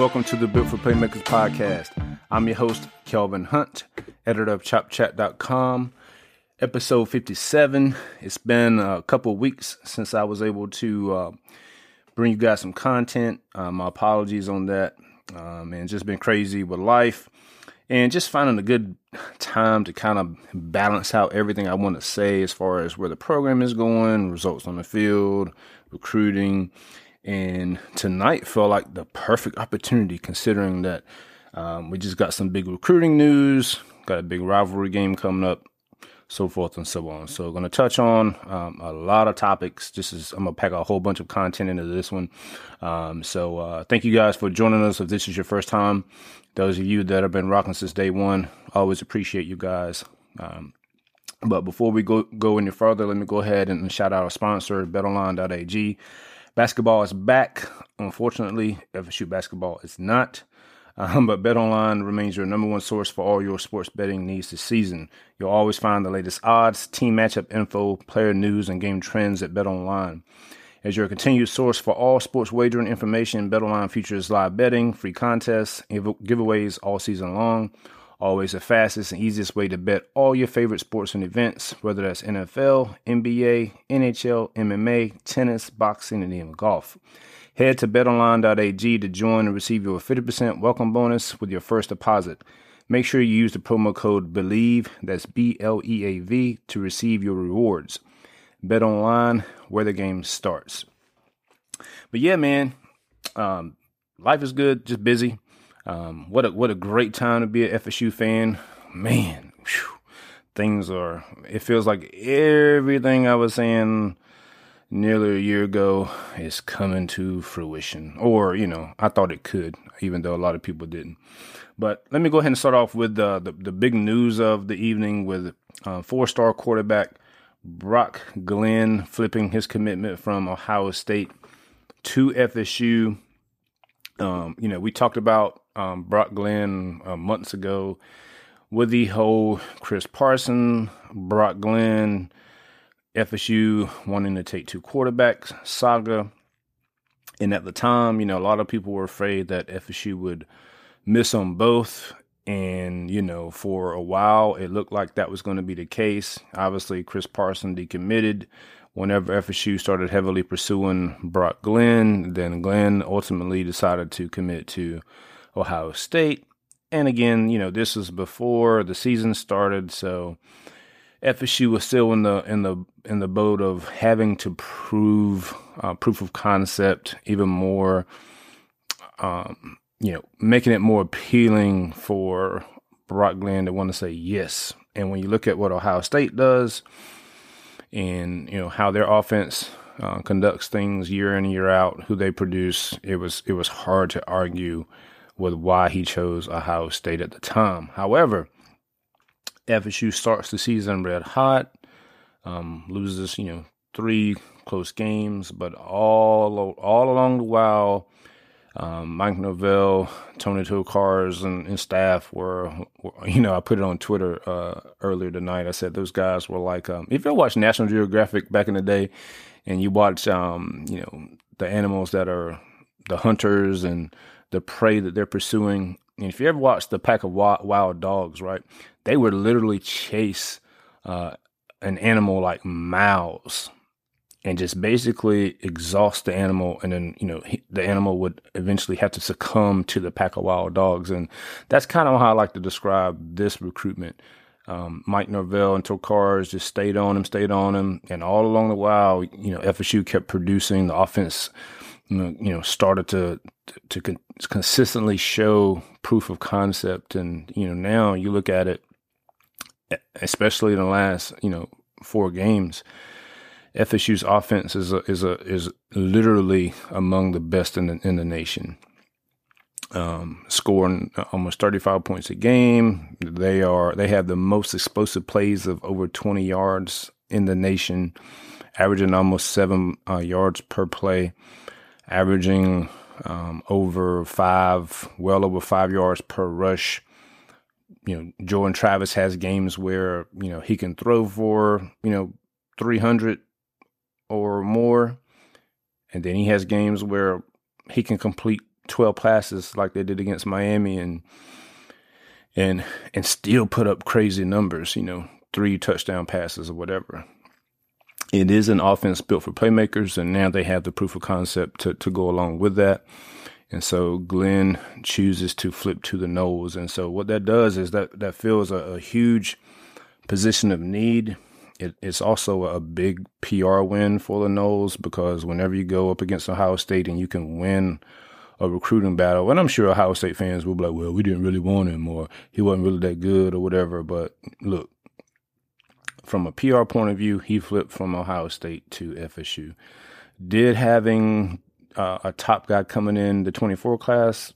welcome to the Built for Playmakers podcast. I'm your host, Kelvin Hunt, editor of ChopChat.com. Episode 57. It's been a couple weeks since I was able to uh, bring you guys some content. Uh, my apologies on that. Um, and just been crazy with life and just finding a good time to kind of balance out everything I want to say as far as where the program is going, results on the field, recruiting. And tonight felt like the perfect opportunity considering that um, we just got some big recruiting news, got a big rivalry game coming up, so forth and so on. So, going to touch on um, a lot of topics. This is I'm gonna pack a whole bunch of content into this one. Um, so, uh, thank you guys for joining us. If this is your first time, those of you that have been rocking since day one, always appreciate you guys. Um, but before we go go any further, let me go ahead and shout out our sponsor, BetOnline.ag. Basketball is back. Unfortunately, FSU basketball is not. Um, but BetOnline remains your number one source for all your sports betting needs this season. You'll always find the latest odds, team matchup info, player news, and game trends at BetOnline. As your continued source for all sports wagering information, BetOnline features live betting, free contests, giveaways all season long. Always the fastest and easiest way to bet all your favorite sports and events, whether that's NFL, NBA, NHL, MMA, tennis, boxing, and even golf. Head to betonline.ag to join and receive your 50% welcome bonus with your first deposit. Make sure you use the promo code BLEAV, that's B L E A V, to receive your rewards. Bet online where the game starts. But yeah, man, um, life is good, just busy. Um, what a what a great time to be an FSU fan, man. Whew, things are. It feels like everything I was saying nearly a year ago is coming to fruition. Or, you know, I thought it could, even though a lot of people didn't. But let me go ahead and start off with the, the big news of the evening with uh, four star quarterback Brock Glenn flipping his commitment from Ohio State to FSU. Um, you know, we talked about um, Brock Glenn uh, months ago with the whole Chris Parson, Brock Glenn FSU wanting to take two quarterbacks saga. And at the time, you know, a lot of people were afraid that FSU would miss on both. And, you know, for a while, it looked like that was going to be the case. Obviously, Chris Parson decommitted whenever FSU started heavily pursuing Brock Glenn. Then Glenn ultimately decided to commit to Ohio State. And again, you know, this was before the season started. So, FSU was still in the in the in the boat of having to prove uh, proof of concept even more. Um, you know, making it more appealing for Brock Glenn to want to say yes. And when you look at what Ohio State does, and you know how their offense uh, conducts things year in and year out, who they produce, it was it was hard to argue with why he chose Ohio State at the time. However, FSU starts the season red hot, um, loses, you know, three close games, but all all along the while, um, Mike Norvell, Tony Tokarz, and, and staff were, were, you know, I put it on Twitter uh, earlier tonight. I said those guys were like, um, if you watch National Geographic back in the day, and you watch, um, you know, the animals that are the hunters and the prey that they're pursuing. And if you ever watched the pack of wild, dogs, right? they would literally chase uh, an animal like miles and just basically exhaust the animal and then you know he, the animal would eventually have to succumb to the pack of wild dogs and that's kind of how i like to describe this recruitment um, mike norvell and tokarz just stayed on him stayed on him and all along the while you know fsu kept producing the offense you know, started to to, to consistently show proof of concept and you know now you look at it especially in the last you know four games. FSU's offense is a, is a, is literally among the best in the in the nation. Um, scoring almost 35 points a game. They are they have the most explosive plays of over 20 yards in the nation, averaging almost seven uh, yards per play, averaging um, over five, well over five yards per rush you know, Jordan Travis has games where, you know, he can throw for, you know, 300 or more. And then he has games where he can complete 12 passes like they did against Miami and and and still put up crazy numbers, you know, three touchdown passes or whatever. It is an offense built for playmakers, and now they have the proof of concept to, to go along with that. And so Glenn chooses to flip to the Noles. And so what that does is that that fills a, a huge position of need. It, it's also a big PR win for the Noles because whenever you go up against Ohio State and you can win a recruiting battle, and I'm sure Ohio State fans will be like, well, we didn't really want him or he wasn't really that good or whatever. But look, from a PR point of view, he flipped from Ohio State to FSU. Did having uh, a top guy coming in the 24 class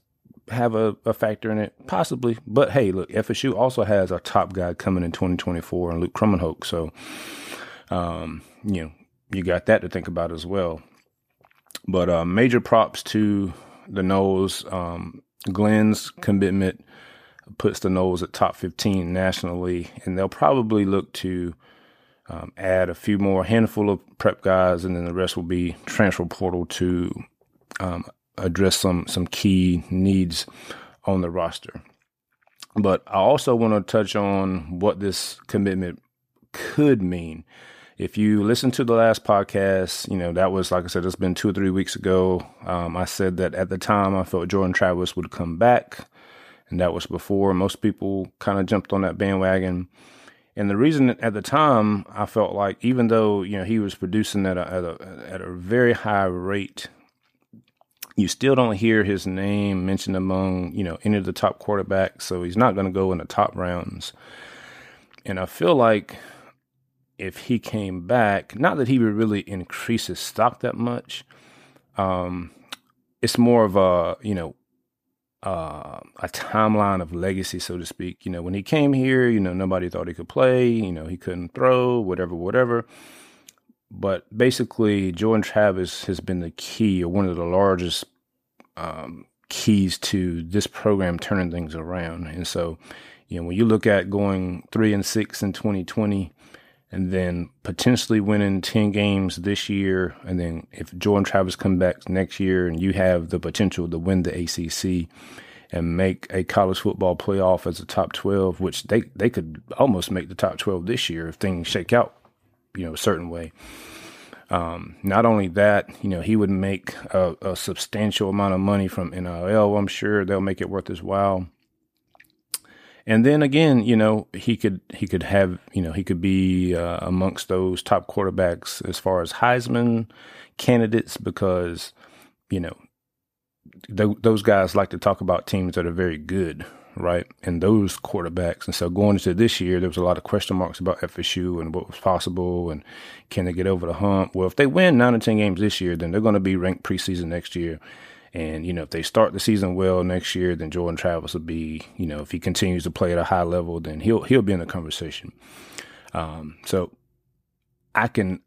have a, a, factor in it? Possibly. But hey, look, FSU also has a top guy coming in 2024 and Luke Kromenhoek. So, um, you know, you got that to think about as well. But uh, major props to the Noles. Um, Glenn's commitment puts the Noles at top 15 nationally, and they'll probably look to um, add a few more handful of prep guys, and then the rest will be transfer portal to um, address some some key needs on the roster. But I also want to touch on what this commitment could mean. If you listen to the last podcast, you know, that was, like I said, it's been two or three weeks ago. Um, I said that at the time I felt Jordan Travis would come back. And that was before most people kind of jumped on that bandwagon. And the reason at the time I felt like even though you know he was producing at a at a, at a very high rate, you still don't hear his name mentioned among you know any of the top quarterbacks. So he's not going to go in the top rounds. And I feel like if he came back, not that he would really increase his stock that much. Um, it's more of a you know uh, a timeline of legacy, so to speak. You know, when he came here, you know, nobody thought he could play. You know, he couldn't throw, whatever, whatever. But basically, Jordan Travis has been the key or one of the largest um, keys to this program turning things around. And so, you know, when you look at going three and six in 2020, and then potentially winning 10 games this year. And then if Jordan Travis comes back next year and you have the potential to win the ACC and make a college football playoff as a top 12, which they, they could almost make the top 12 this year if things shake out, you know, a certain way. Um, not only that, you know, he would make a, a substantial amount of money from NIL. I'm sure they'll make it worth his while. And then again, you know, he could he could have you know he could be uh, amongst those top quarterbacks as far as Heisman candidates because you know th- those guys like to talk about teams that are very good, right? And those quarterbacks. And so going into this year, there was a lot of question marks about FSU and what was possible and can they get over the hump. Well, if they win nine or ten games this year, then they're going to be ranked preseason next year. And, you know, if they start the season well next year, then Jordan Travis will be, you know, if he continues to play at a high level, then he'll he'll be in the conversation. Um, so I can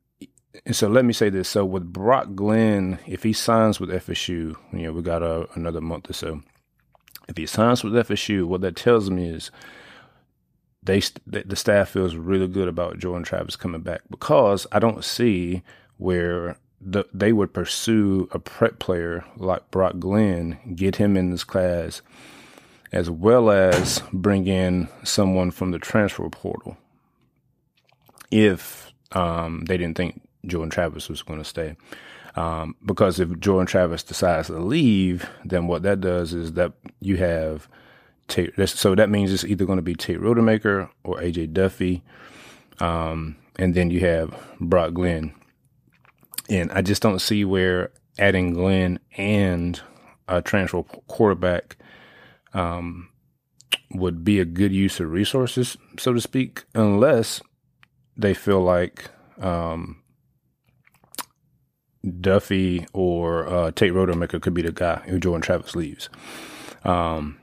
so let me say this. So with Brock Glenn, if he signs with FSU, you know, we got a, another month or so. If he signs with FSU, what that tells me is they the staff feels really good about Jordan Travis coming back because I don't see where the, they would pursue a prep player like Brock Glenn, get him in this class, as well as bring in someone from the transfer portal. If um, they didn't think Jordan Travis was going to stay. Um, because if Jordan Travis decides to leave, then what that does is that you have Tate, so that means it's either going to be Tate Rodemaker or AJ Duffy. Um, and then you have Brock Glenn. And I just don't see where adding Glenn and a transfer quarterback um, would be a good use of resources, so to speak, unless they feel like um, Duffy or uh, Tate Rodemaker could be the guy who Jordan Travis leaves. Um,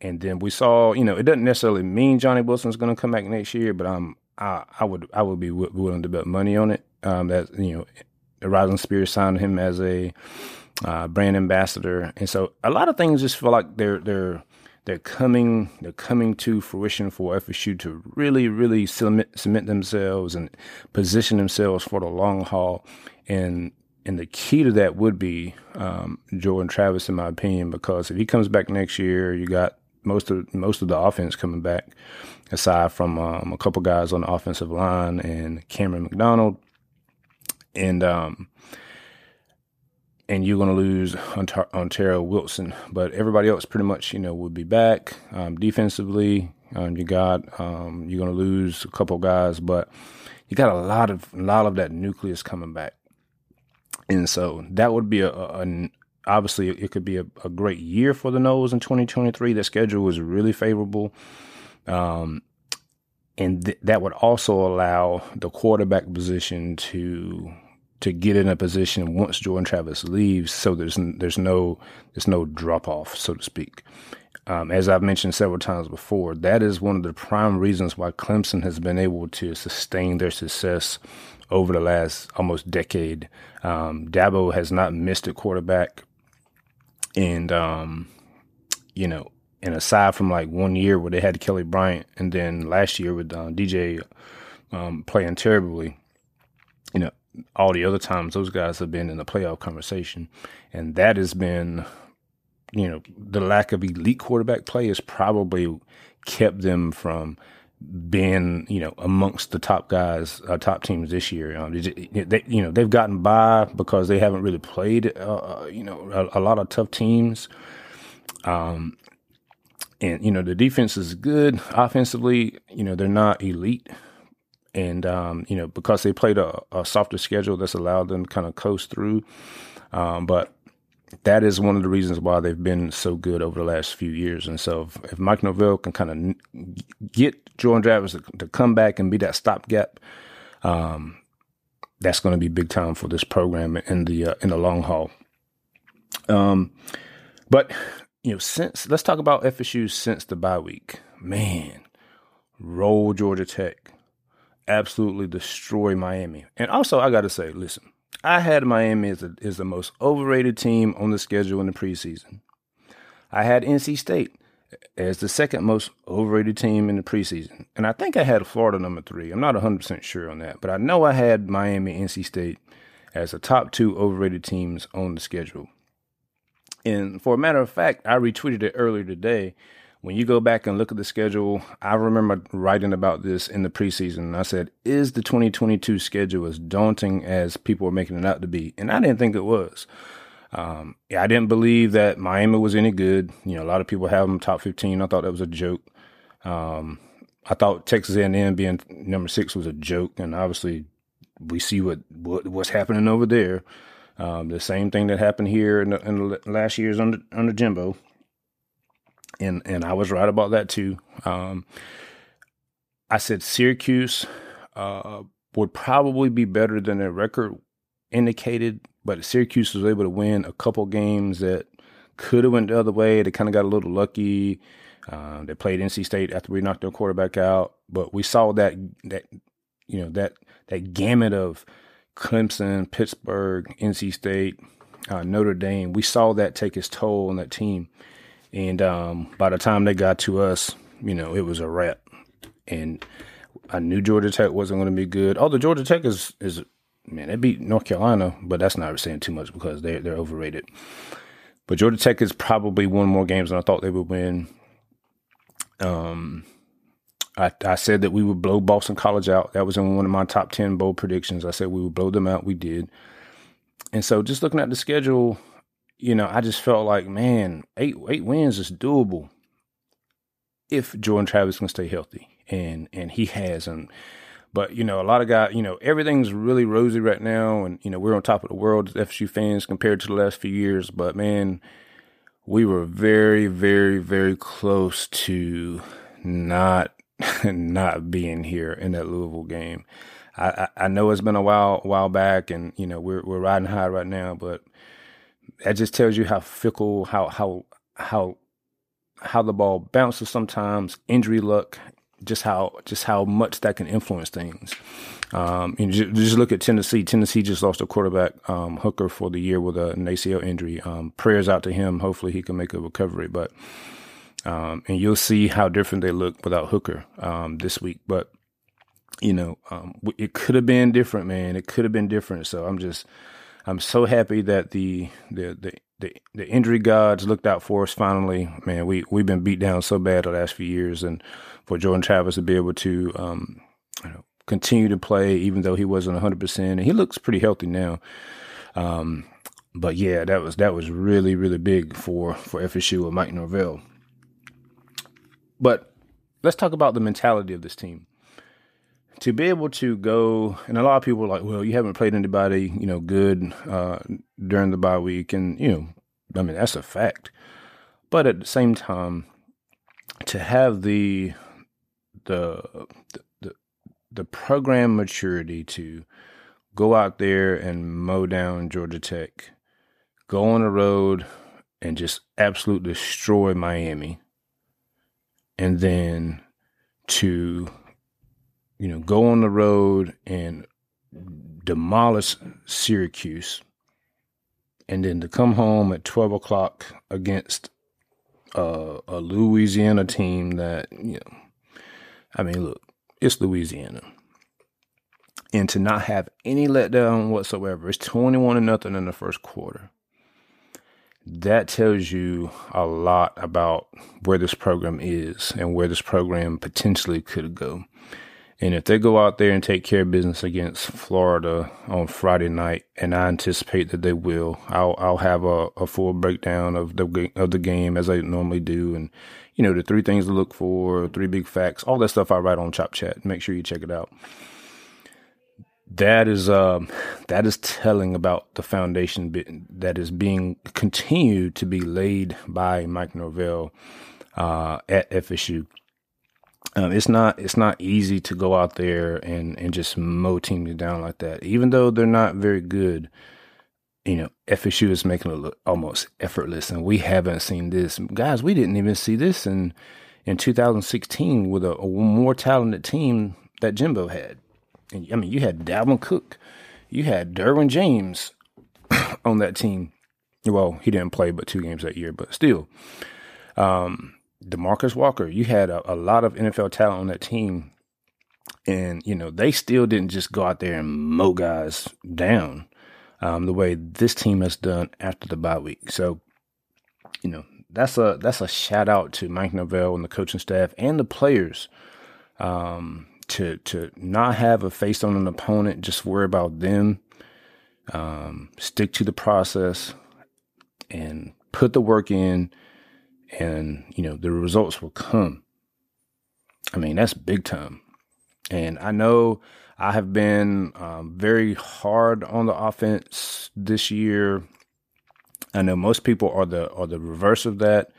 and then we saw, you know, it doesn't necessarily mean Johnny Wilson's going to come back next year, but um, I, I would I would be w- willing to bet money on it. Um, that you know, Rising Spears signed him as a uh, brand ambassador, and so a lot of things just feel like they're they're they're coming they're coming to fruition for FSU to really really cement, cement themselves and position themselves for the long haul. And and the key to that would be um, Jordan Travis, in my opinion, because if he comes back next year, you got most of most of the offense coming back, aside from um, a couple guys on the offensive line and Camren McDonald, and um, and you're going to lose Ontaria Wilson, but everybody else pretty much you know would be back um, defensively. Um, you got um, you're going to lose a couple guys, but you got a lot of a lot of that nucleus coming back, and so that would be a, a, a obviously it could be a, a, great year for the Noles in 2023. The schedule was really favorable. Um, and th- that would also allow the quarterback position to to get in a position once Jordan Travis leaves, so there's there's no there's no drop off, so to speak. Um, as I've mentioned several times before, that is one of the prime reasons why Clemson has been able to sustain their success over the last almost decade. Um, Dabo has not missed a quarterback, and um, you know, and aside from like one year where they had Kelly Bryant, and then last year with uh, DJ um, playing terribly, you know, all the other times those guys have been in the playoff conversation, and that has been, you know, the lack of elite quarterback play has probably kept them from being, you know, amongst the top guys, uh, top teams this year. Um, they, you know, they've gotten by because they haven't really played, uh, uh, you know, a, a, lot of tough teams. Um, and you know the defense is good offensively. You know they're not elite, and um, you know because they played a, a, softer schedule that's allowed them to kind of coast through. Um, but that is one of the reasons why they've been so good over the last few years. And so if, if Mike Norvell can kind of get Jordan Travis to, to, come back and be that stopgap, um, that's going to be big time for this program in the uh, in the long haul. Um, but you know, since let's talk about FSU since the bye week. Man, roll Georgia Tech, absolutely destroy Miami. And also, I got to say, listen, I had Miami as, a, the most overrated team on the schedule in the preseason. I had NC State as the second most overrated team in the preseason. And I think I had Florida number three. I'm not 100% sure on that, but I know I had Miami, NC State as the top two overrated teams on the schedule. And for a matter of fact, I retweeted it earlier today when you go back and look at the schedule, I remember writing about this in the preseason. I said, is the 2022 schedule as daunting as people are making it out to be? And I didn't think it was. Um, I didn't believe that Miami was any good. You know, a lot of people have them top 15. I thought that was a joke. Um, I thought Texas A&M being number six was a joke, and obviously we see what, what what's happening over there. Um, the same thing that happened here in the, in the last year's under under Jimbo and and I was right about that too. Um, I said Syracuse uh, would probably be better than their record indicated, but Syracuse was able to win a couple games that could have went the other way. They kind of got a little lucky. Uh, they played NC State after we knocked their quarterback out, but we saw that that you know that that gamut of Clemson, Pittsburgh, NC State, uh, Notre Dame. We saw that take its toll on that team. And um, by the time they got to us, you know, it was a wrap. And I knew Georgia Tech wasn't going to be good. Although Georgia Tech is is man, they beat North Carolina, but that's not saying too much because they're they're overrated. But Georgia Tech is probably won more games than I thought they would win. Um, I, I said that we would blow Boston College out. That was in one of my top ten bold predictions. I said we would blow them out. We did. And so, just looking at the schedule, you know, I just felt like, man, eight eight wins is doable if Jordan Travis can stay healthy, and and he has, and but you know, a lot of guys, you know, everything's really rosy right now, and you know, we're on top of the world as FSU fans compared to the last few years. But man, we were very, very, very close to not not being here in that Louisville game. I, I, I know it's been a while while back, and you know, we're we're riding high right now, but that just tells you how fickle, how how how how the ball bounces sometimes, injury luck, just how just how much that can influence things. Um, know, just, just, look at Tennessee. Tennessee just lost a quarterback, um, Hooker, for the year with an ACL injury. Um, prayers out to him. Hopefully, he can make a recovery. But um, and you'll see how different they look without Hooker um, this week. But you know, um, it could have been different, man. It could have been different. So I'm just I'm so happy that the the the the, the injury gods looked out for us finally. Man, we we've been beat down so bad the last few years, and for Jordan Travis to be able to um, you know, continue to play even though he wasn't 100 percent, and he looks pretty healthy now. Um, but yeah, that was that was really really big for for FSU and Mike Norvell. But let's talk about the mentality of this team. To be able to go, and a lot of people are like, well, you haven't played anybody, you know, good uh, during the bye week, and you know, I mean that's a fact. But at the same time, to have the the the the program maturity to go out there and mow down Georgia Tech, go on the road and just absolutely destroy Miami, and then to you know go on the road and demolish Syracuse, and then to come home at twelve o'clock against uh, a Louisiana team that you know, I mean, look, it's Louisiana and to not have any letdown whatsoever. It's 21 to nothing in the first quarter. That tells you a lot about where this program is and where this program potentially could go. And if they go out there and take care of business against Florida on Friday night, and I anticipate that they will, I'll I'll have a, a full breakdown of the of the game as I normally do, and you know the three things to look for, three big facts, all that stuff I write on Chop Chat. Make sure you check it out that is uh, that is telling about the foundation that is being continued to be laid by Mike Norvell uh, at FSU. Um, it's not it's not easy to go out there and and just mow teams down like that. Even though they're not very good, you know, FSU is making it look almost effortless, and we haven't seen this, guys. We didn't even see this in in 2016 with a, a more talented team that Jimbo had. I mean, you had Dalvin Cook, you had Derwin James on that team. Well, he didn't play but two games that year, but still. Um, Demarcus Walker, you had a, a lot of NFL talent on that team. And, you know, they still didn't just go out there and mow guys down um, the way this team has done after the bye week. So, you know, that's a that's a shout out to Mike Norvell and the coaching staff and the players. Um, to to not have a face on an opponent, just worry about them. Um, stick to the process and put the work in, and you know the results will come. I mean that's big time, and I know I have been um, very hard on the offense this year. I know most people are the are the reverse of that.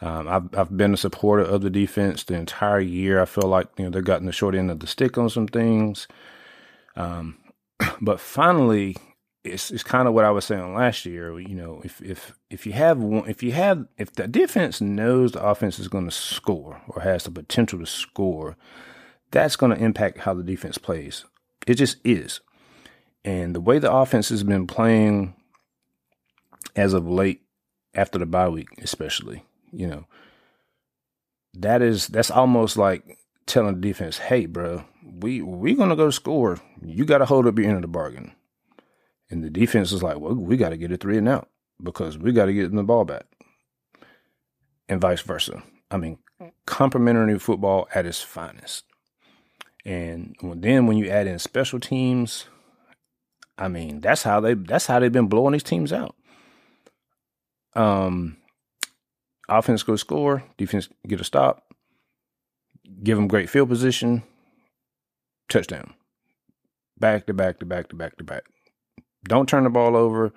Um, I've I've been a supporter of the defense the entire year. I feel like you know they've gotten the short end of the stick on some things. Um, but finally, it's it's kind of what I was saying last year. You know, if if if you have one, if you have if the defense knows the offense is going to score or has the potential to score, that's going to impact how the defense plays. It just is. And the way the offense has been playing as of late, after the bye week, especially, you know, that is that's almost like telling the defense, "Hey, bro, we we gonna go score. You got to hold up your end of the bargain." And the defense is like, "Well, we got to get it three and out because we got to get them the ball back," and vice versa. I mean, complementary football at its finest. And then when you add in special teams, I mean, that's how they that's how they've been blowing these teams out. Um, offense go score, defense get a stop, give them great field position, touchdown. Back to back to back to back to back. Don't turn the ball over.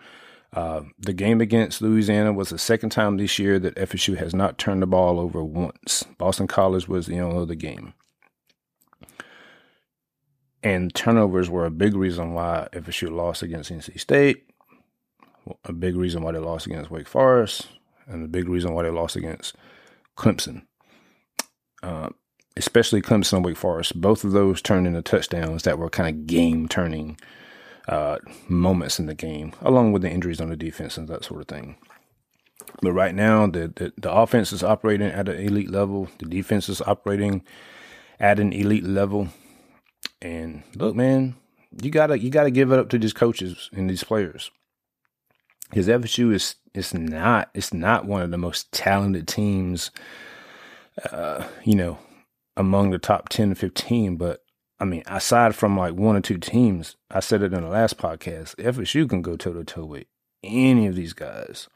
Uh, the game against Louisiana was the second time this year that FSU has not turned the ball over once. Boston College was the only other game. And turnovers were a big reason why FSU lost against NC State, a big reason why they lost against Wake Forest, and the big reason why they lost against Clemson. Uh, especially Clemson and Wake Forest. Both of those turned into touchdowns that were kind of game turning uh, moments in the game, along with the injuries on the defense and that sort of thing. But right now, the, the, the offense is operating at an elite level. The defense is operating at an elite level. And look, man, you gotta you gotta give it up to these coaches and these players. Because FSU is it's not it's not one of the most talented teams, uh, you know, among the top ten to fifteen. But I mean, aside from like one or two teams, I said it in the last podcast. FSU can go toe to toe with any of these guys,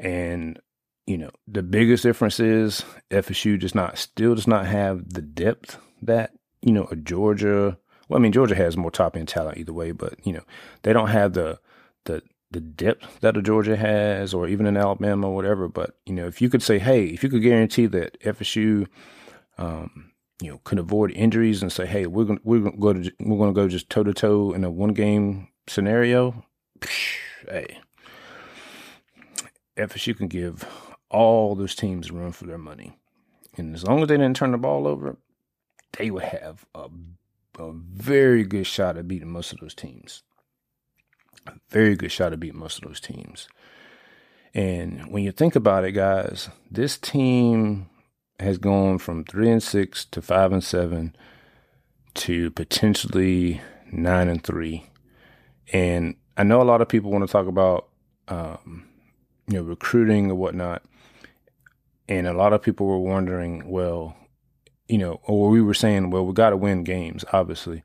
and you know the biggest difference is FSU does not still does not have the depth that you know a Georgia. Well, I mean Georgia has more top end talent either way, but you know they don't have the the the depth that a Georgia has, or even in Alabama or whatever. But you know, if you could say, hey, if you could guarantee that FSU, um, you know, could avoid injuries and say, hey, we're gonna we're gonna go to we're gonna go just toe to toe in a one game scenario, hey, FSU can give all those teams room for their money, and as long as they didn't turn the ball over, they would have a a very good shot at beating most of those teams very good shot to beat most of those teams. And when you think about it, guys, this team has gone from three and six to five and seven to potentially nine and three. And I know a lot of people want to talk about, um, you know, recruiting or whatnot. And a lot of people were wondering, well, you know, or we were saying, well, we got to win games, obviously.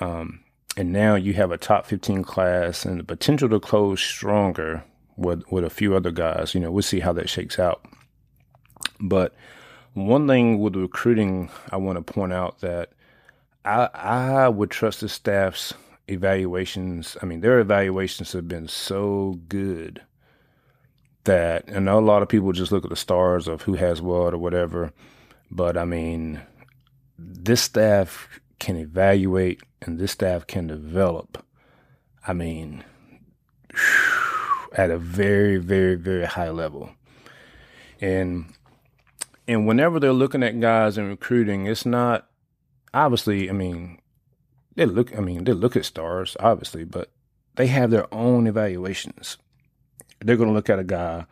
Um, and now you have a top 15 class and the potential to close stronger with with a few other guys. You know, we'll see how that shakes out. But one thing with recruiting, I want to point out that I I would trust the staff's evaluations. I mean, their evaluations have been so good that I know a lot of people just look at the stars of who has what or whatever. But I mean, this staff can evaluate and this staff can develop, I mean, at a very, very, very high level. And and whenever they're looking at guys and recruiting, it's not obviously, I mean, they look I mean, they look at stars, obviously, but they have their own evaluations. They're gonna look at a guy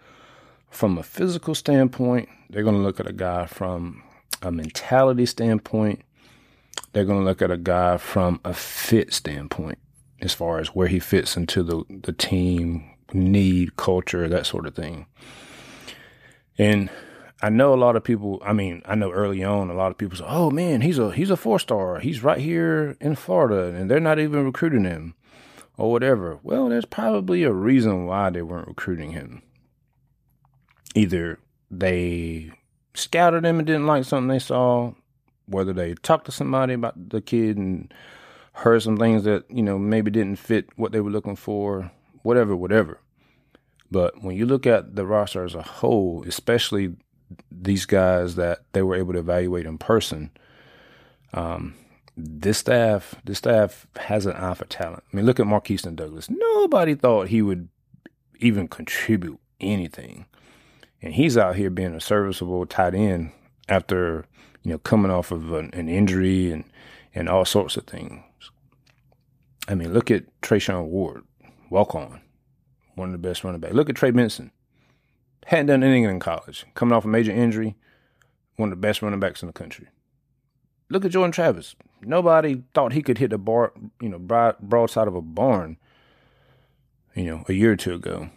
from a physical standpoint, they're gonna look at a guy from a mentality standpoint, they're going to look at a guy from a fit standpoint as far as where he fits into the, the team need, culture, that sort of thing. And I know a lot of people, I mean, I know early on a lot of people say, "Oh man, he's a he's a four-star. He's right here in Florida and they're not even recruiting him." Or whatever. Well, there's probably a reason why they weren't recruiting him. Either they scouted him and didn't like something they saw, whether they talked to somebody about the kid and heard some things that you know maybe didn't fit what they were looking for, whatever, whatever. But when you look at the roster as a whole, especially these guys that they were able to evaluate in person, um, this staff, this staff has an eye for talent. I mean, look at Markeston Douglas. Nobody thought he would even contribute anything, and he's out here being a serviceable tight end after you know, coming off of an, an injury and, and all sorts of things. I mean, look at Treshaun Ward, walk on, one of the best running backs. Look at Trey Benson, hadn't done anything in college, coming off a major injury, one of the best running backs in the country. Look at Jordan Travis. Nobody thought he could hit the bar, you know, broad, broadside of a barn, you know, a year or two ago,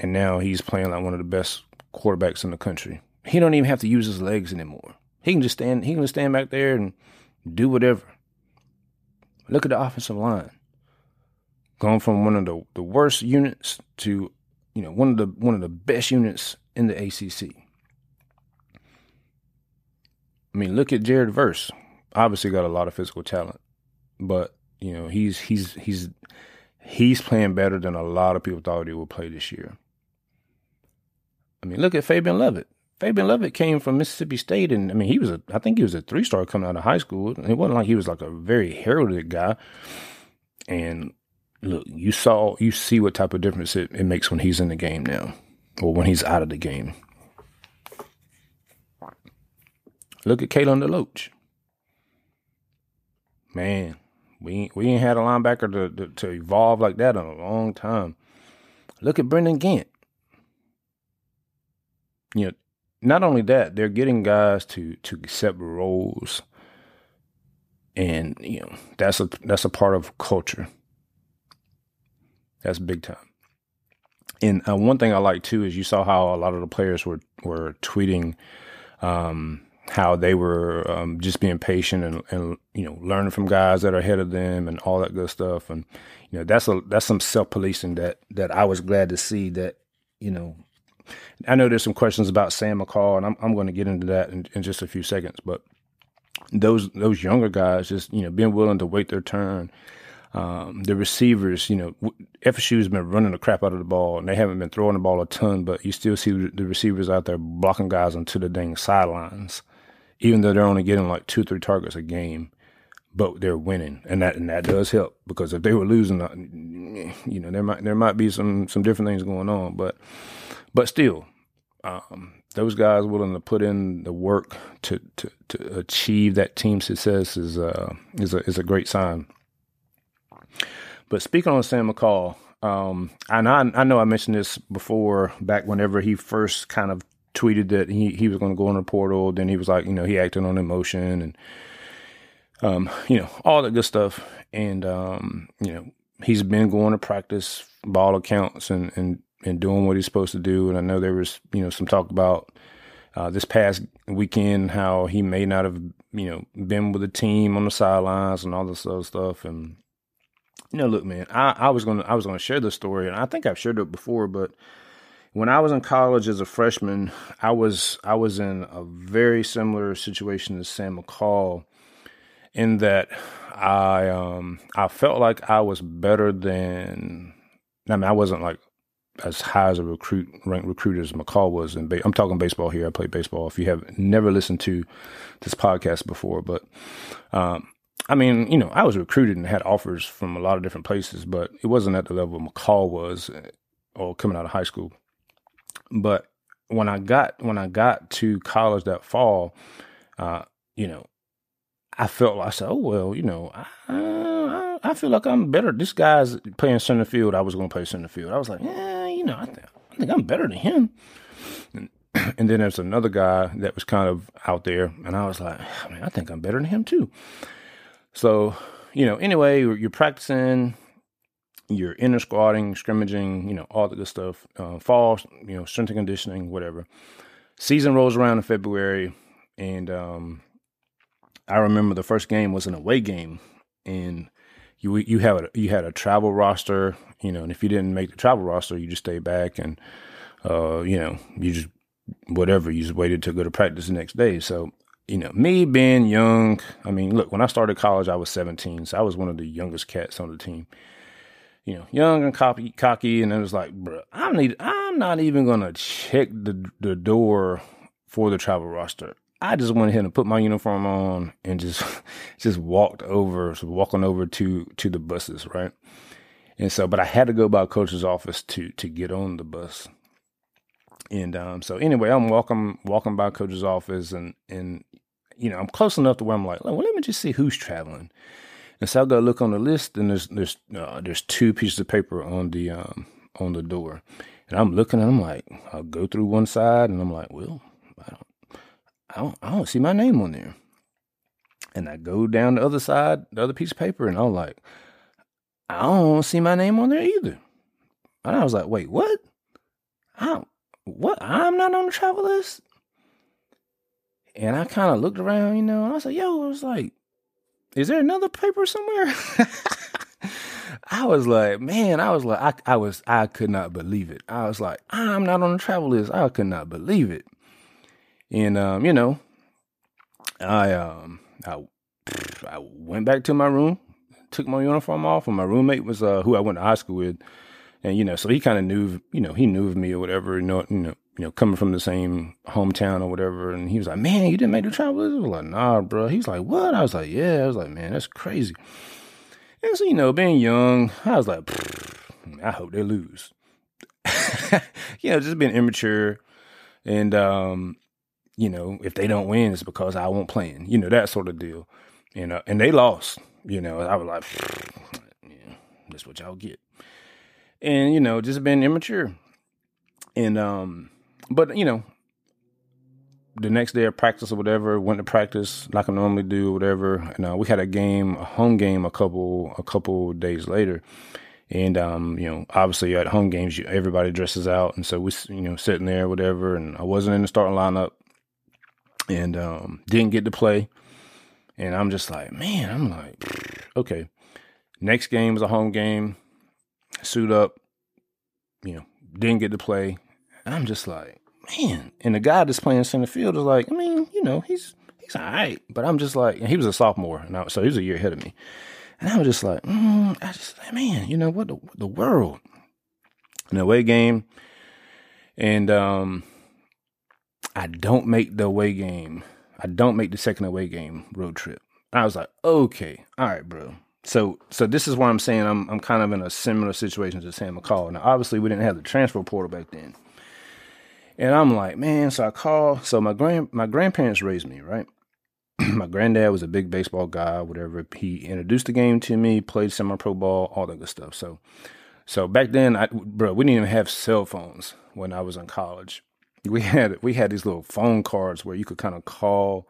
and now he's playing like one of the best quarterbacks in the country. He don't even have to use his legs anymore. He can just stand. He can just stand back there and do whatever. Look at the offensive line. Going from one of the, the worst units to, you know, one of the one of the best units in the ACC. I mean, look at Jared Verse. Obviously, got a lot of physical talent, but you know he's he's he's he's playing better than a lot of people thought he would play this year. I mean, look at Fabian Lovett. Fabian Lovett came from Mississippi State, and I mean, he was a, I think he was a three star coming out of high school. It wasn't like he was like a very heralded guy. And look, you saw, you see what type of difference it, it makes when he's in the game now, or when he's out of the game. Look at Kalen DeLoach. Man, we we ain't had a linebacker to, to, to evolve like that in a long time. Look at Brendan Gant. You know, not only that, they're getting guys to to accept roles, and you know that's a that's a part of culture. That's big time. And uh, one thing I like too is you saw how a lot of the players were were tweeting um, how they were um, just being patient and, and you know learning from guys that are ahead of them and all that good stuff. And you know that's a that's some self policing that that I was glad to see that you know. I know there's some questions about Sam McCall, and I'm I'm going to get into that in, in just a few seconds. But those those younger guys just you know being willing to wait their turn um, the receivers, you know, FSU's been running the crap out of the ball, and they haven't been throwing the ball a ton, but you still see the receivers out there blocking guys onto the dang sidelines, even though they're only getting like two, three targets a game, but they're winning, and that and that does help because if they were losing, uh, you know, there might there might be some some different things going on, but but still, um, those guys willing to put in the work to to, to achieve that team success is uh, is a is a great sign. But speaking on Sam McCall, um, and I, I know I mentioned this before back whenever he first kind of tweeted that he, he was going to go on the portal. Then he was like, you know, he acted on emotion and, um, you know, all that good stuff. And, um, you know, he's been going to practice ball accounts and, and, and doing what he's supposed to do. And I know there was, you know, some talk about uh, this past weekend how he may not have, you know, been with the team on the sidelines and all this other stuff. And, you know, look, man, I, I was gonna I was gonna share this story, and I think I've shared it before, but when I was in college as a freshman, I was I was in a very similar situation as Sam McCall, in that I um I felt like I was better than I mean I wasn't like as high as a recruit ranked recruiter as McCall was in ba- I'm talking baseball here. I play baseball. If you have never listened to this podcast before, but um, I mean, you know, I was recruited and had offers from a lot of different places, but it wasn't at the level McCall was uh, or coming out of high school. But when I got when I got to college that fall, uh, you know, I felt like I said, "Oh well, you know, I, I feel like I'm better. This guy's playing center field. I was going to play center field. I was like, yeah, you know, I, th- I think I'm better than him." And, and then there's another guy that was kind of out there, and I was like, I mean, I think I'm better than him too. So, you know, anyway, you're practicing, you're inner squatting, scrimmaging, you know, all the good stuff. Uh, fall, you know, strength and conditioning, whatever. Season rolls around in February, and um, I remember the first game was an away game, and you you have a you had a travel roster, you know, and if you didn't make the travel roster, you just stayed back and uh, you know, you just whatever, you just waited to go to practice the next day. So you know, me being young, I mean, look, when I started college, I was 17, so I was one of the youngest cats on the team. You know, young and cocky, cocky, and it was like, bro, I'm need, I'm not even gonna check the the door for the travel roster. I just went ahead and put my uniform on and just just walked over, so walking over to to the buses, right? And so, but I had to go by coach's office to to get on the bus. And um, so anyway, I'm walking walking by coach's office, and and you know I'm close enough to where I'm like, well, let me just see who's traveling. And so I go look on the list, and there's there's uh, there's two pieces of paper on the um, on the door, and I'm looking, and I'm like, I'll go through one side, and I'm like, well, I don't, I don't see my name on there. And I go down the other side, the other piece of paper, and I'm like, I don't see my name on there either. And I was like, wait, what? I what? I'm not on the travel list. And I kind of looked around, you know, and I said, yo, I was like, is there another paper somewhere? I was like, man, I was like, I, I was, I could not believe it. I was like, I'm not on the travel list. I could not believe it. And, um, you know, I, um, I, I went back to my room, took my uniform off, and my roommate was, uh, who I went to high school with and you know, so he kind of knew, you know, he knew of me or whatever, you know, you know, you know, coming from the same hometown or whatever. And he was like, "Man, you didn't make the travel." I was like, "Nah, bro." He's like, "What?" I was like, "Yeah." I was like, "Man, that's crazy." And so, you know, being young, I was like, "I hope they lose." you know, just being immature, and um, you know, if they don't win, it's because I won't play. You know, that sort of deal. You know, and they lost. You know, I was like, "Yeah, that's what y'all get." and you know just being immature and um but you know the next day of practice or whatever went to practice like i normally do whatever and uh, we had a game a home game a couple a couple days later And um, you know, obviously at home games, you, everybody dresses out, and so we, you know, sitting there, whatever. And I wasn't in the starting lineup, and um, didn't get to play. And I'm just like, man, I'm like, okay. Next game was a home game, suit up, you know, didn't get to play. And I'm just like, man. And the guy that's playing center field is like, I mean, you know, he's he's all right, but I'm just like, he was a sophomore, and I, so he was a year ahead of me. And I was just like, mm, I just, like, man, you know what the, what the world? An away game, and um, I don't make the away game. I don't make the second away game road trip. I was like, okay, all right, bro. So, so this is why I'm saying I'm I'm kind of in a similar situation to Sam McCall. Now, obviously, we didn't have the transfer portal back then, and I'm like, man. So I call. So my grand my grandparents raised me, right? my granddad was a big baseball guy, whatever. He introduced the game to me, played semi pro ball, all that good stuff. So, so back then, I, bro, we didn't even have cell phones when I was in college. We had we had these little phone cards where you could kind of call.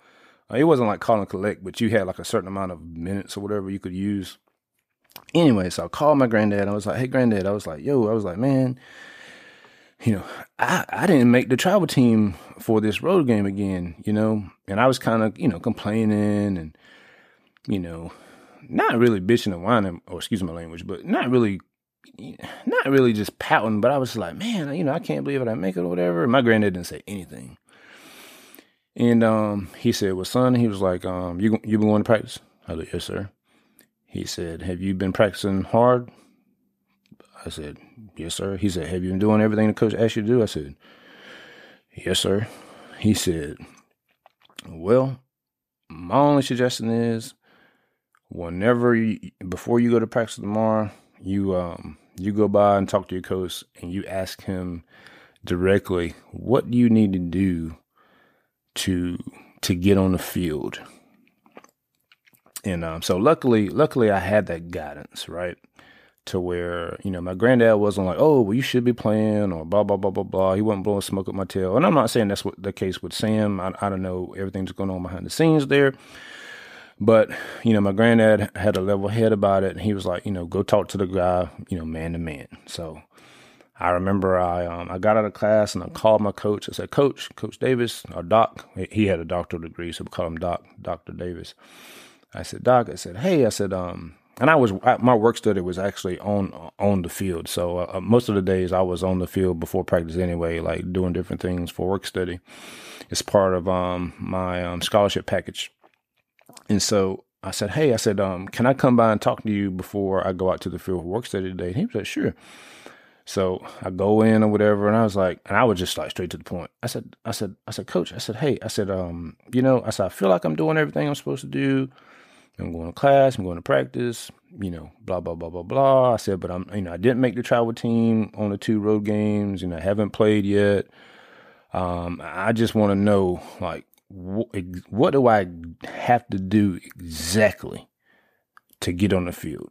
It wasn't like call and collect, but you had like a certain amount of minutes or whatever you could use. Anyway, so I called my granddad. I was like, "Hey, granddad," I was like, "Yo," I was like, "Man." you know, I, I didn't make the travel team for this road game again, you know, and I was kind of, you know, complaining and, you know, not really bitching and whining, or excuse my language, but not really, not really just pouting, but I was like, man, you know, I can't believe it, I make it or whatever. My granddad didn't say anything. And um, he said, well, son, he was like, um, you, you been going to practice? I said, yes, sir. He said, have you been practicing hard? I said, Yes, sir. He said, Have you been doing everything the coach asked you to do? I said, Yes, sir. He said, Well, my only suggestion is whenever you, before you go to practice tomorrow, you um you go by and talk to your coach and you ask him directly what do you need to do to to get on the field. And um, so luckily, luckily I had that guidance, right? to where you know my granddad wasn't like, oh, well, you should be playing or blah blah blah blah blah. He wasn't blowing smoke up my tail, and I'm not saying that's what the case with Sam. I, I don't know everything that's going on behind the scenes there, but you know my granddad had a level head about it, and he was like, you know, go talk to the guy, you know, man to man. So I remember I um, I got out of class and I called my coach. I said, Coach, Coach Davis, or Doc. He had a doctoral degree, so we call him Doc, Doctor Davis. I said, Doc. I said, Hey, I said, um, and I was my work study was actually on on the field. So uh, uh, most of the days I was on the field before practice anyway, like doing different things for work study. It's part of um, my um, scholarship package. And so I said, "Hey, I said, um, can I come by and talk to you before I go out to the field for work study today?" And he was like, "Sure." So I go in or whatever, and I was like, and I was just like straight to the point. I said, I said, I said, Coach, I said, hey, I said, um, you know, I said, I feel like I'm doing everything I'm supposed to do. I'm going to class, I'm going to practice, you know, blah, blah, blah, blah, blah. I said, but I'm, you know, I didn't make the travel team on the two road games, know, I haven't played yet. Um, I just want to know, like, what do I have to do exactly to get on the field?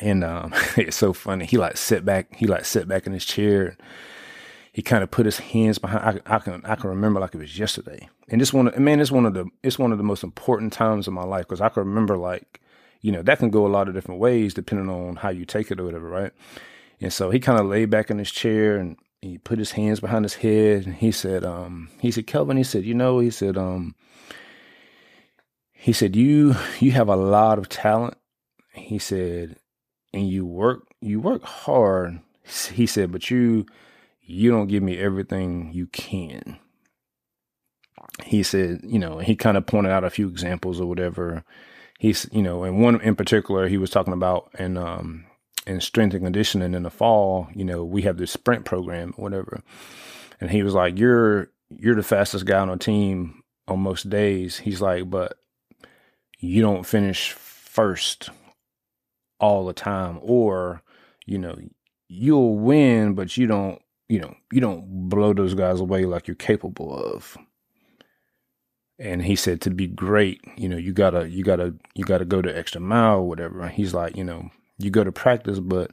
And um, it's so funny. He like sit back, he like sit back in his chair he kind of put his hands behind. I, I, can I can remember like it was yesterday, and this one, man, it's one of the it's one of the most important times of my life because I can remember like, you know, that can go a lot of different ways depending on how you take it or whatever, right? And so he kind of laid back in his chair and he put his hands behind his head and he said, um, he said, Kelvin, he said, you know, he said, um, he said, you you have a lot of talent. He said, and you work you work hard. He said, but you you don't give me everything you can. He said, you know, he kind of pointed out a few examples or whatever. He's, you know, and one in particular, he was talking about and um in strength and conditioning in the fall. You know, we have this sprint program, whatever, and he was like, "You're you're the fastest guy on the team on most days." He's like, "But you don't finish first all the time, or you know, you'll win, but you don't you know, you don't blow those guys away like you're capable of. And he said to be great, you know, you gotta, you gotta, you gotta go the extra mile or whatever. he's like, you know, you go to practice, but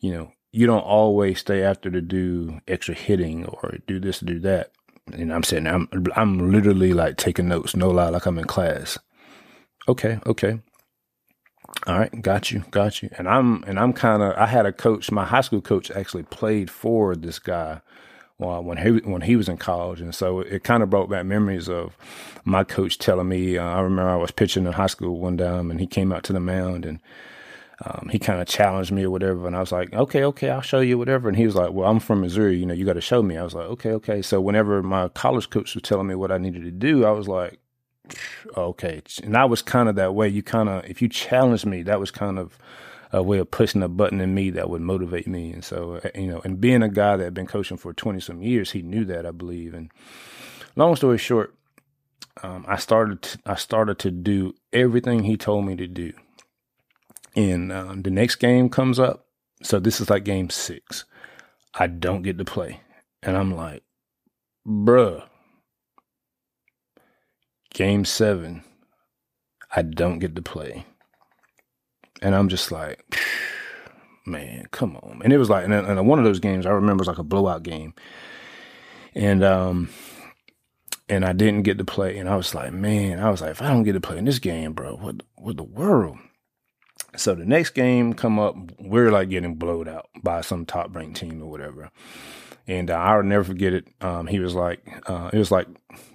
you know, you don't always stay after to do extra hitting or do this, do that. And I'm saying, I'm, I'm literally like taking notes, no lie, like I'm in class. Okay, okay. All right, got you, got you. And I'm and I'm kind of I had a coach. My high school coach actually played for this guy when he when he was in college, and so it kind of brought back memories of my coach telling me. Uh, I remember I was pitching in high school one time, and he came out to the mound and. Um, he kind of challenged me or whatever, and I was like, "Okay, okay, I'll show you whatever." And he was like, "Well, I'm from Missouri, you know, you got to show me." I was like, "Okay, okay." So whenever my college coach was telling me what I needed to do, I was like, "Okay," and I was kind of that way. You kind of, if you challenge me, that was kind of a way of pushing a button in me that would motivate me. And so, uh, you know, and being a guy that had been coaching for 20 some years, he knew that, I believe. And long story short, um, I started, I started to do everything he told me to do. And um, the next game comes up. So this is like game six. I don't get to play. And I'm like, bruh. Game seven, I don't get to play and I'm just like, man, come on. And it was like, and, and one of those games I remember was like a blowout game, and um, and I didn't get to play, and I was like, man, I was like, if I don't get to play in this game, bro, what what the world? So the next game come up, we're like getting blowed out by some top ranked team or whatever. And uh, I'll never forget it. Um, he was like, uh, it was like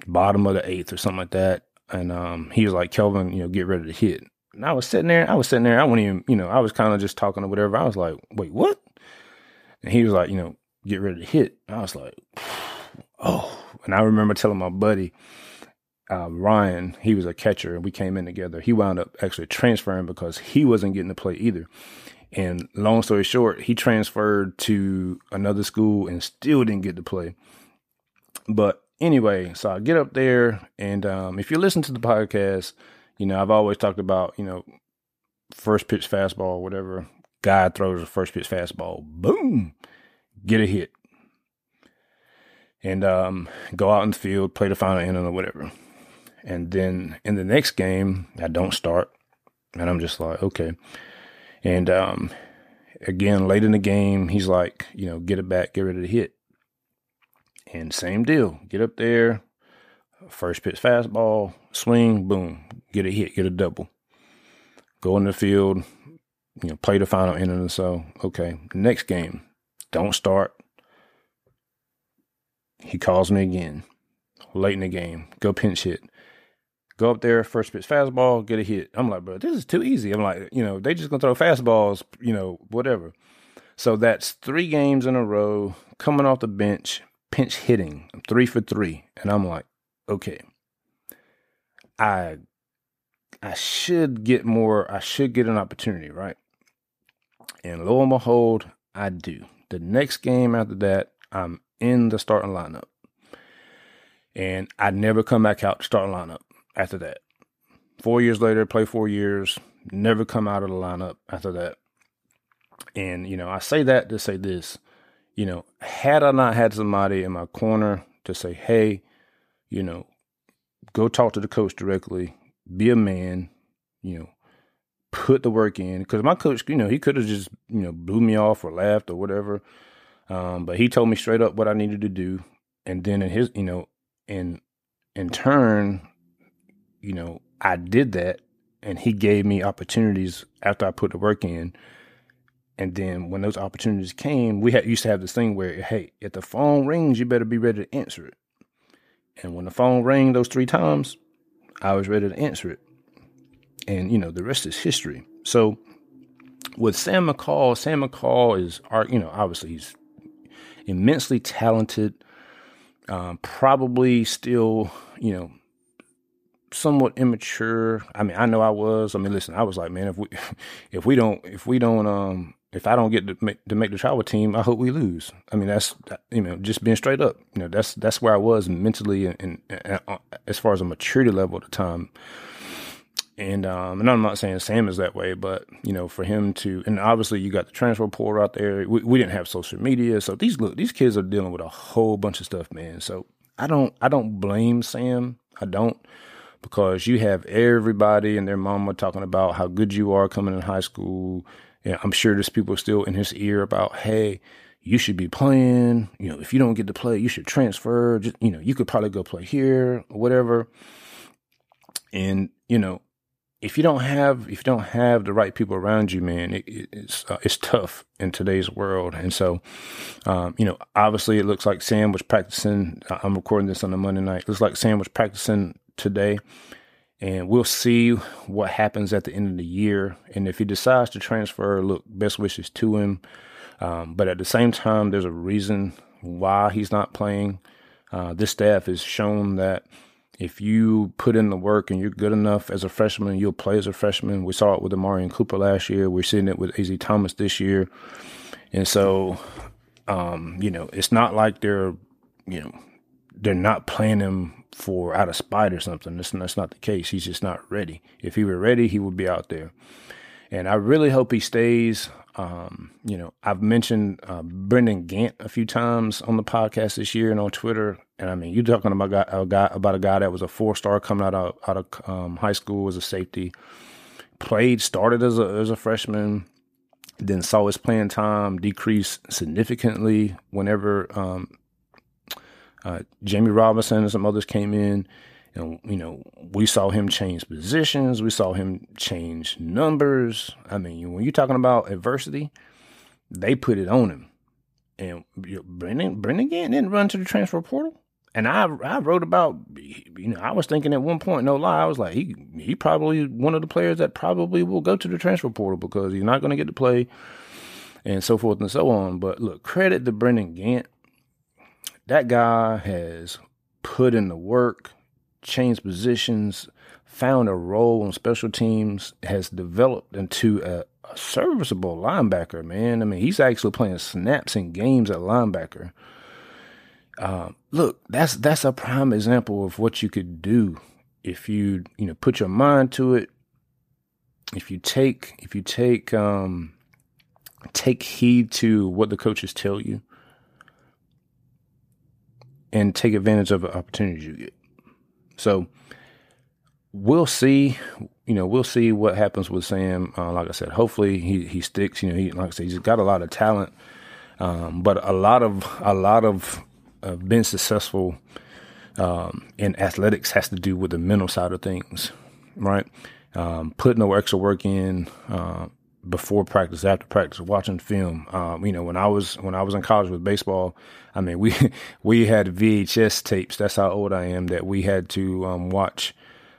bottom of the eighth or something like that. And um, he was like, Kelvin, you know, get ready to hit. And I was sitting there, I was sitting there, I wasn't even, you know, I was kind of just talking or whatever. I was like, wait, what? And he was like, you know, get ready to hit. And I was like, oh. And I remember telling my buddy, uh, Ryan, he was a catcher, and we came in together. He wound up actually transferring because he wasn't getting to play either. And long story short, he transferred to another school and still didn't get to play. But anyway, so I get up there, and um, if you listen to the podcast, you know, I've always talked about, you know, first pitch fastball, whatever. Guy throws a first pitch fastball, boom, get a hit. And um, go out in the field, play the final inning or whatever. And then in the next game, I don't start. And I'm just like, okay. And um, again, late in the game, he's like, you know, get it back, get ready to hit. And same deal. Get up there, First pitch fastball, swing, boom, get a hit, get a double. Go in the field, you know, play the final inning or so. Okay, next game, don't start. He calls me again, late in the game. Go pinch hit. Go up there, first pitch fastball, get a hit. I'm like, bro, this is too easy. I'm like, you know, they just gonna throw fastballs, you know, whatever. So that's three games in a row, coming off the bench, pinch hitting, three for three. And I'm like, okay, I I should get more, I should get an opportunity, right? And lo and behold, I do. The next game after that, I'm in the starting lineup. And I never come back out to starting lineup after that. Four years later, play four years, never come out of the lineup after that. And, you know, I say that to say this, you know, had I not had somebody in my corner to say, hey, you know, go talk to the coach directly, be a man, you know, put the work in. Because my coach, you know, he could have just, you know, blew me off or laughed or whatever. Um, but he told me straight up what I needed to do. And then in his, you know, in in turn, you know, I did that and he gave me opportunities after I put the work in. And then when those opportunities came, we had used to have this thing where, hey, if the phone rings, you better be ready to answer it. And when the phone rang those three times, I was ready to answer it. And, you know, the rest is history. So with Sam McCall, Sam McCall is, you know, obviously he's immensely talented, um, probably still, you know, somewhat immature. I mean, I know I was. I mean, listen, I was like, man, if we, if we don't, if we don't, um, if I don't get to make to make the travel team, I hope we lose. I mean, that's you know just being straight up. You know, that's that's where I was mentally and, and, and uh, as far as a maturity level at the time. And um, and I'm not saying Sam is that way, but you know, for him to and obviously you got the transfer portal out there. We, we didn't have social media, so these look these kids are dealing with a whole bunch of stuff, man. So I don't I don't blame Sam. I don't because you have everybody and their mama talking about how good you are coming in high school yeah, I'm sure there's people still in his ear about, hey, you should be playing. You know, if you don't get to play, you should transfer. Just, you know, you could probably go play here or whatever. And, you know, if you don't have if you don't have the right people around you, man, it, it's uh, it's tough in today's world. And so, um, you know, obviously, it looks like Sam was practicing. I'm recording this on a Monday night. It looks like Sam was practicing today, and we'll see what happens at the end of the year. And if he decides to transfer, look, best wishes to him. Um, but at the same time, there's a reason why he's not playing. Uh, this staff has shown that if you put in the work and you're good enough as a freshman, you'll play as a freshman. We saw it with Omarion Cooper last year. We're seeing it with Az Thomas this year. And so, um, you know, it's not like they're, you know, they're not playing him for out of spite or something. That's, that's not the case. He's just not ready. If he were ready, he would be out there. And I really hope he stays. Um, you know, I've mentioned uh, Brendan Gant a few times on the podcast this year and on Twitter. And I mean, you're talking about a guy, about a guy that was a four star coming out of out of um, high school as a safety, played, started as a as a freshman, then saw his playing time decrease significantly whenever um, uh, Jammie Robinson and some others came in. And, you know, we saw him change positions. We saw him change numbers. I mean, when you're talking about adversity, they put it on him. And you know, Brendan, Brendan Gant didn't run to the transfer portal. And I I wrote about, you know, I was thinking at one point, no lie, I was like, he he probably one of the players that probably will go to the transfer portal because he's not going to get to play and so forth and so on. But look, credit to Brendan Gant. That guy has put in the work changed positions, found a role on special teams, has developed into a, a serviceable linebacker, man. I mean, he's actually playing snaps in games at linebacker. Uh, look, that's that's a prime example of what you could do if you you know put your mind to it. If you take if you take um, take heed to what the coaches tell you, and take advantage of the opportunities you get. So we'll see. You know, we'll see what happens with Sam. Uh, like I said, hopefully he he sticks. You know, he like I said, he's got a lot of talent, um, but a lot of a lot of uh, being successful um, in athletics has to do with the mental side of things, right? Um, putting the extra work in uh, before practice, after practice, watching film. Um, you know, when I was when I was in college with baseball, I mean, we we had VHS tapes. That's how old I am. That we had to um, watch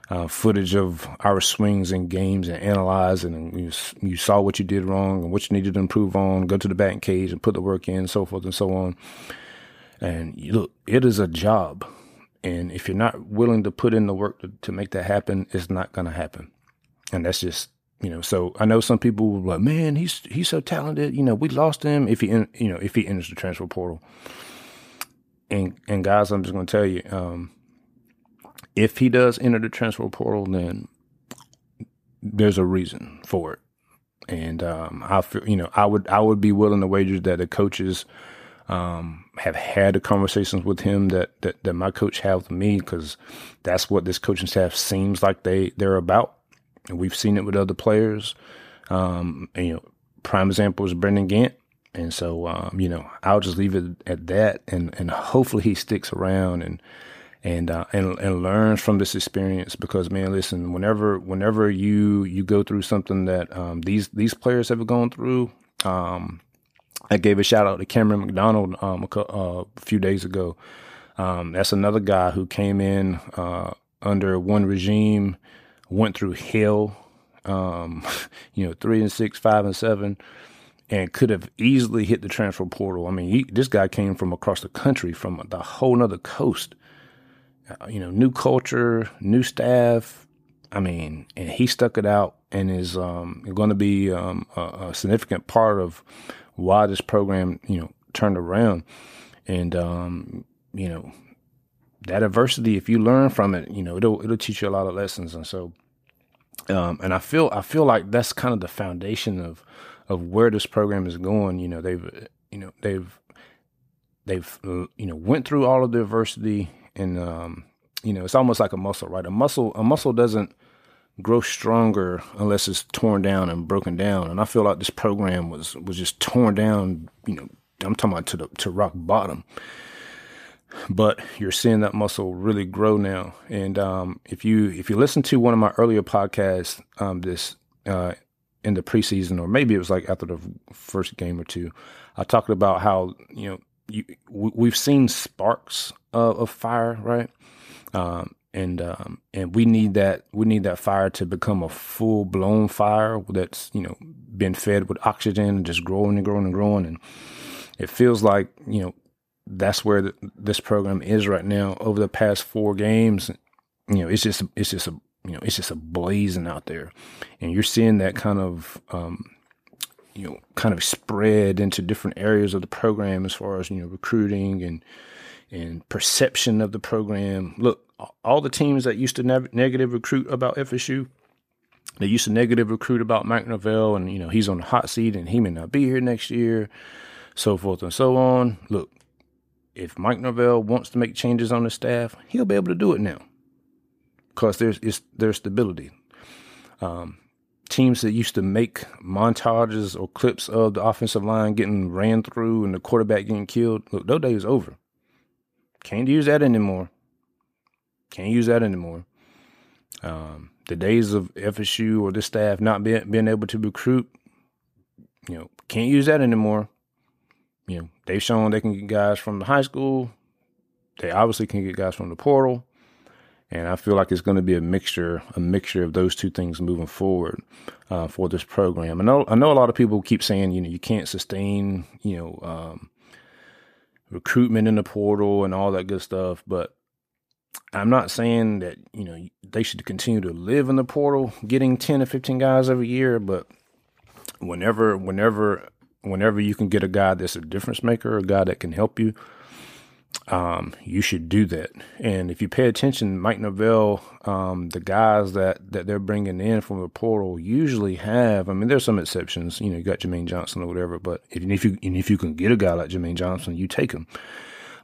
uh, footage of our swings and games and analyze, and you, you saw what you did wrong and what you needed to improve on. Go to the batting cage and put the work in, so forth and so on. And look, it is a job, and if you're not willing to put in the work to, to make that happen, it's not going to happen. And that's just you know, so I know some people were like, man, he's he's so talented. You know, we lost him if he, you know, if he enters the transfer portal. And and guys, I'm just going to tell you, um, if he does enter the transfer portal, then there's a reason for it. And um, I feel, you know, I would I would be willing to wager that the coaches um, have had the conversations with him that that, that my coach have with me because that's what this coaching staff seems like they they're about and we've seen it with other players. Um, and, you know, prime example is Brendan Gant. And so, um, you know, I'll just leave it at that, and and hopefully he sticks around and and uh, and and learns from this experience. Because man, listen, whenever whenever you you go through something that um, these these players have gone through, um, I gave a shout out to Camren McDonald um, a, uh, a, few days ago. Um, that's another guy who came in uh, under one regime went through hell, um, you know, three and six, five and seven, and could have easily hit the transfer portal. I mean, he, this guy came from across the country, from the whole nother coast. Uh, you know, new culture, new staff. I mean, and he stuck it out and is um, going to be um, a, a, significant part of why this program, you know, turned around. And um, you know, that adversity, if you learn from it, you know, it'll it'll teach you a lot of lessons. And so, um, and I feel I feel like that's kind of the foundation of of where this program is going. You know, they've you know they've they've you know went through all of the adversity, and um, you know, it's almost like a muscle, right? A muscle a muscle doesn't grow stronger unless it's torn down and broken down. And I feel like this program was was just torn down. You know, I'm talking about to the to rock bottom. But you're seeing that muscle really grow now. And um, if you if you listen to one of my earlier podcasts, um, this uh, in the preseason, or maybe it was like after the first game or two, I talked about how you know you, we've seen sparks of, of fire, right? Um, and um, and we need that we need that fire to become a full blown fire that's you know been fed with oxygen and just growing and growing and growing and it feels like you know that's where the, this program is right now. Over the past four games you know it's just it's just a you know it's just a blazing out there. And you're seeing that kind of um, you know kind of spread into different areas of the program as far as you know recruiting and and perception of the program. Look all the teams that used to ne- negative recruit about FSU, they used to negative recruit about Mike Norvell, and you know he's on the hot seat and he may not be here next year, so forth and so on. Look, if Mike Norvell wants to make changes on the staff, he'll be able to do it now, because there's there's stability. Um, teams that used to make montages or clips of the offensive line getting ran through and the quarterback getting killed, look, those days over. Can't use that anymore. Can't use that anymore. Um, the days of FSU or the staff not being being able to recruit, you know, can't use that anymore. You know, they've shown they can get guys from the high school. They obviously can get guys from the portal, and I feel like it's going to be a mixture, a mixture of those two things moving forward uh, for this program. I know, I know, a lot of people keep saying, you know, you can't sustain, you know, um, recruitment in the portal and all that good stuff, but I'm not saying that, you know, they should continue to live in the portal, getting 10 or 15 guys every year, but whenever, whenever, whenever you can get a guy that's a difference maker, a guy that can help you, um, you should do that. And if you pay attention, Mike Norvell, um, the guys that, that they're bringing in from the portal usually have, I mean, there's some exceptions, you know, you got Jermaine Johnson or whatever, but if, if you, and if you can get a guy like Jermaine Johnson, you take him.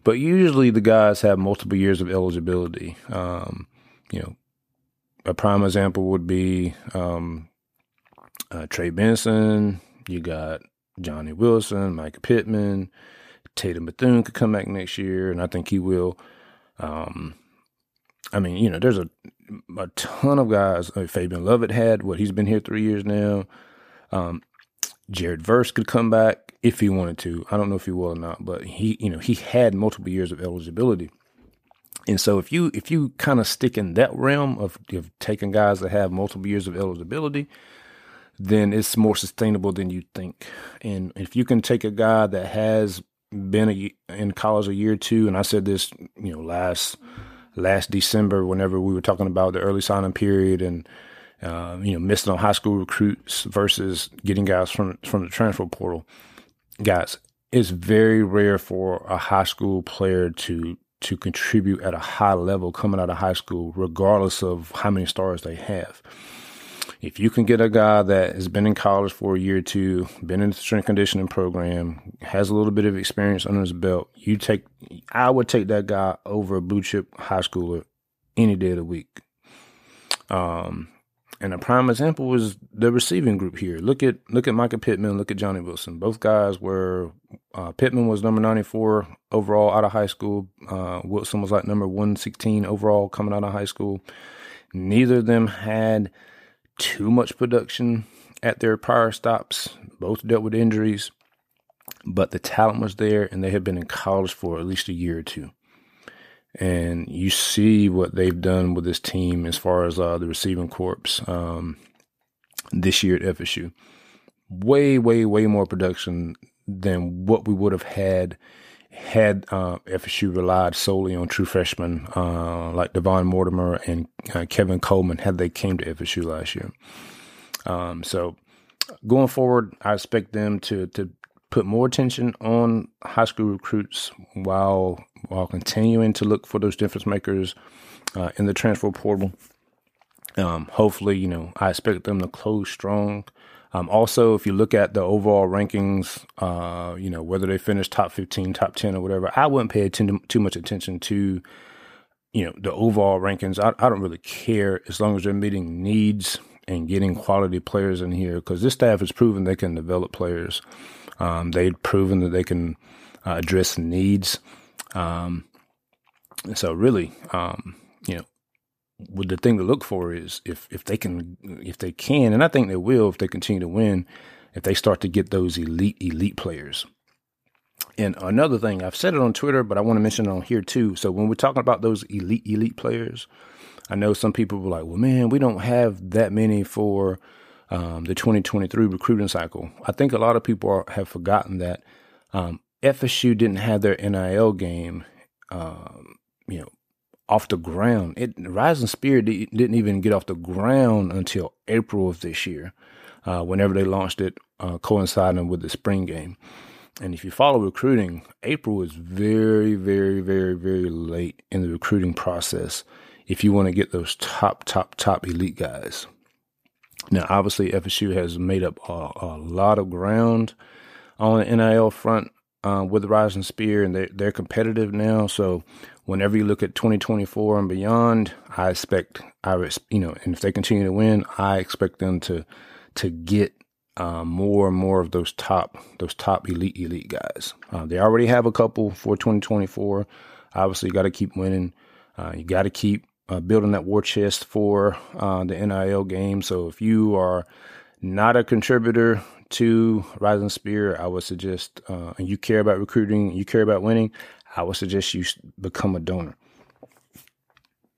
But usually the guys have multiple years of eligibility. Um, you know, a prime example would be um, uh, Trey Benson. You got Johnny Wilson, Mycah Pittman, Tatum Bethune could come back next year, and I think he will. Um, I mean, you know, there's a a ton of guys. Uh, Fabien Lovett had what he's been here three years now. Um, Jared Verse could come back if he wanted to. I don't know if he will or not, but he, you know, he had multiple years of eligibility. And so if you if you kind of stick in that realm of, of taking guys that have multiple years of eligibility, then it's more sustainable than you think. And if you can take a guy that has been a, in college a year or two, and I said this, you know, last last December whenever we were talking about the early signing period and uh, you know missing on high school recruits versus getting guys from from the transfer portal guys, it's very rare for a high school player to to contribute at a high level coming out of high school, regardless of how many stars they have. If you can get a guy that has been in college for a year or two, been in the strength conditioning program, has a little bit of experience under his belt, you take I would take that guy over a blue chip high schooler any day of the week. Um, and a prime example was the receiving group here. Look at look at Mycah Pittman, look at Johnny Wilson. Both guys were uh, Pittman was number ninety four overall out of high school. Uh, Wilson was like number one sixteen overall coming out of high school. Neither of them had too much production at their prior stops. Both dealt with injuries, but the talent was there, and they had been in college for at least a year or two and you see what they've done with this team as far as uh, the receiving corps um, this year at FSU. Way, way, way more production than what we would have had had uh, FSU relied solely on true freshmen uh, like Devon Mortimer and uh, Kevin Coleman had they came to FSU last year. Um, so going forward, I expect them to to put more attention on high school recruits while while continuing to look for those difference makers uh, in the transfer portal. Um, hopefully, you know, I expect them to close strong. Um, also, if you look at the overall rankings, uh, you know, whether they finish top 15, top 10, or whatever, I wouldn't pay attention, too much attention to, you know, the overall rankings. I, I don't really care as long as they're meeting needs and getting quality players in here because this staff has proven they can develop players. Um, they've proven that they can uh, address needs. Um, so, really, um, what the thing to look for is if if they can if they can, and I think they will if they continue to win, if they start to get those elite elite players. And another thing, I've said it on Twitter, but I want to mention it on here too. So when we're talking about those elite elite players, I know some people were like, "Well, man, we don't have that many for um, the 2023 recruiting cycle." I think a lot of people are, have forgotten that um, FSU didn't have their NIL game, um, you know, off the ground. It Rising Spear didn't even get off the ground until April of this year, uh, whenever they launched it, uh, coinciding with the spring game. And if you follow recruiting, April is very, very, very, very late in the recruiting process if you want to get those top, top, top elite guys. Now, obviously, FSU has made up a, a lot of ground on the NIL front uh, with the Rising Spear, and they're, they're competitive now. So, whenever you look at 2024 and beyond, I expect I you know, and if they continue to win, I expect them to to get uh, more and more of those top those top elite elite guys. Uh, they already have a couple for 2024. Obviously, you got to keep winning. Uh, you got to keep uh, building that war chest for uh, the NIL game. So if you are not a contributor to Rising Spear, I would suggest, uh, and you care about recruiting, you care about winning, I would suggest you become a donor.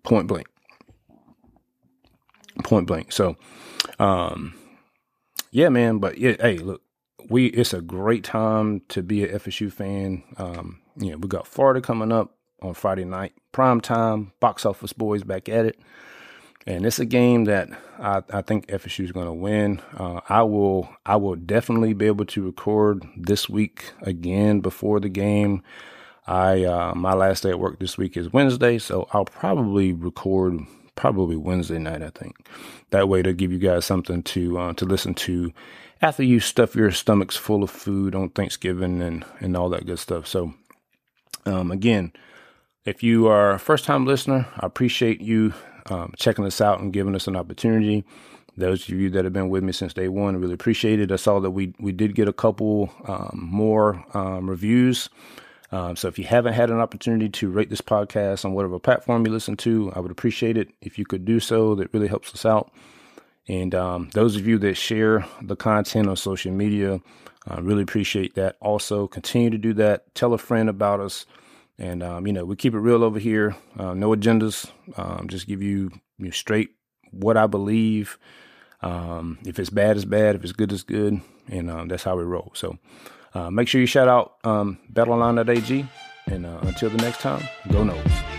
Point blank. Point blank. So, um, yeah, man. But yeah, hey, look, we it's a great time to be an FSU fan. Um, you know, we got Florida coming up on Friday night, prime time, box office boys back at it. And it's a game that I, I think FSU is going to win. Uh, I will I will definitely be able to record this week again before the game. I uh, my last day at work this week is Wednesday, so I'll probably record probably Wednesday night. I think that way to give you guys something to uh, to listen to after you stuff your stomachs full of food on Thanksgiving and and all that good stuff. So um, again, if you are a first time listener, I appreciate you um, checking us out and giving us an opportunity. Those of you that have been with me since day one, really appreciate it. I saw that we we did get a couple um, more um, reviews. Um, so if you haven't had an opportunity to rate this podcast on whatever platform you listen to, I would appreciate it if you could do so. That really helps us out. And um, those of you that share the content on social media, I really appreciate that. Also, continue to do that. Tell a friend about us. And, um, you know, we keep it real over here. Uh, no agendas. Um, just give you, you straight what I believe. Um, if it's bad, it's bad. If it's good, it's good. And um, that's how we roll. So uh, make sure you shout out um. And uh, until the next time, go Noles.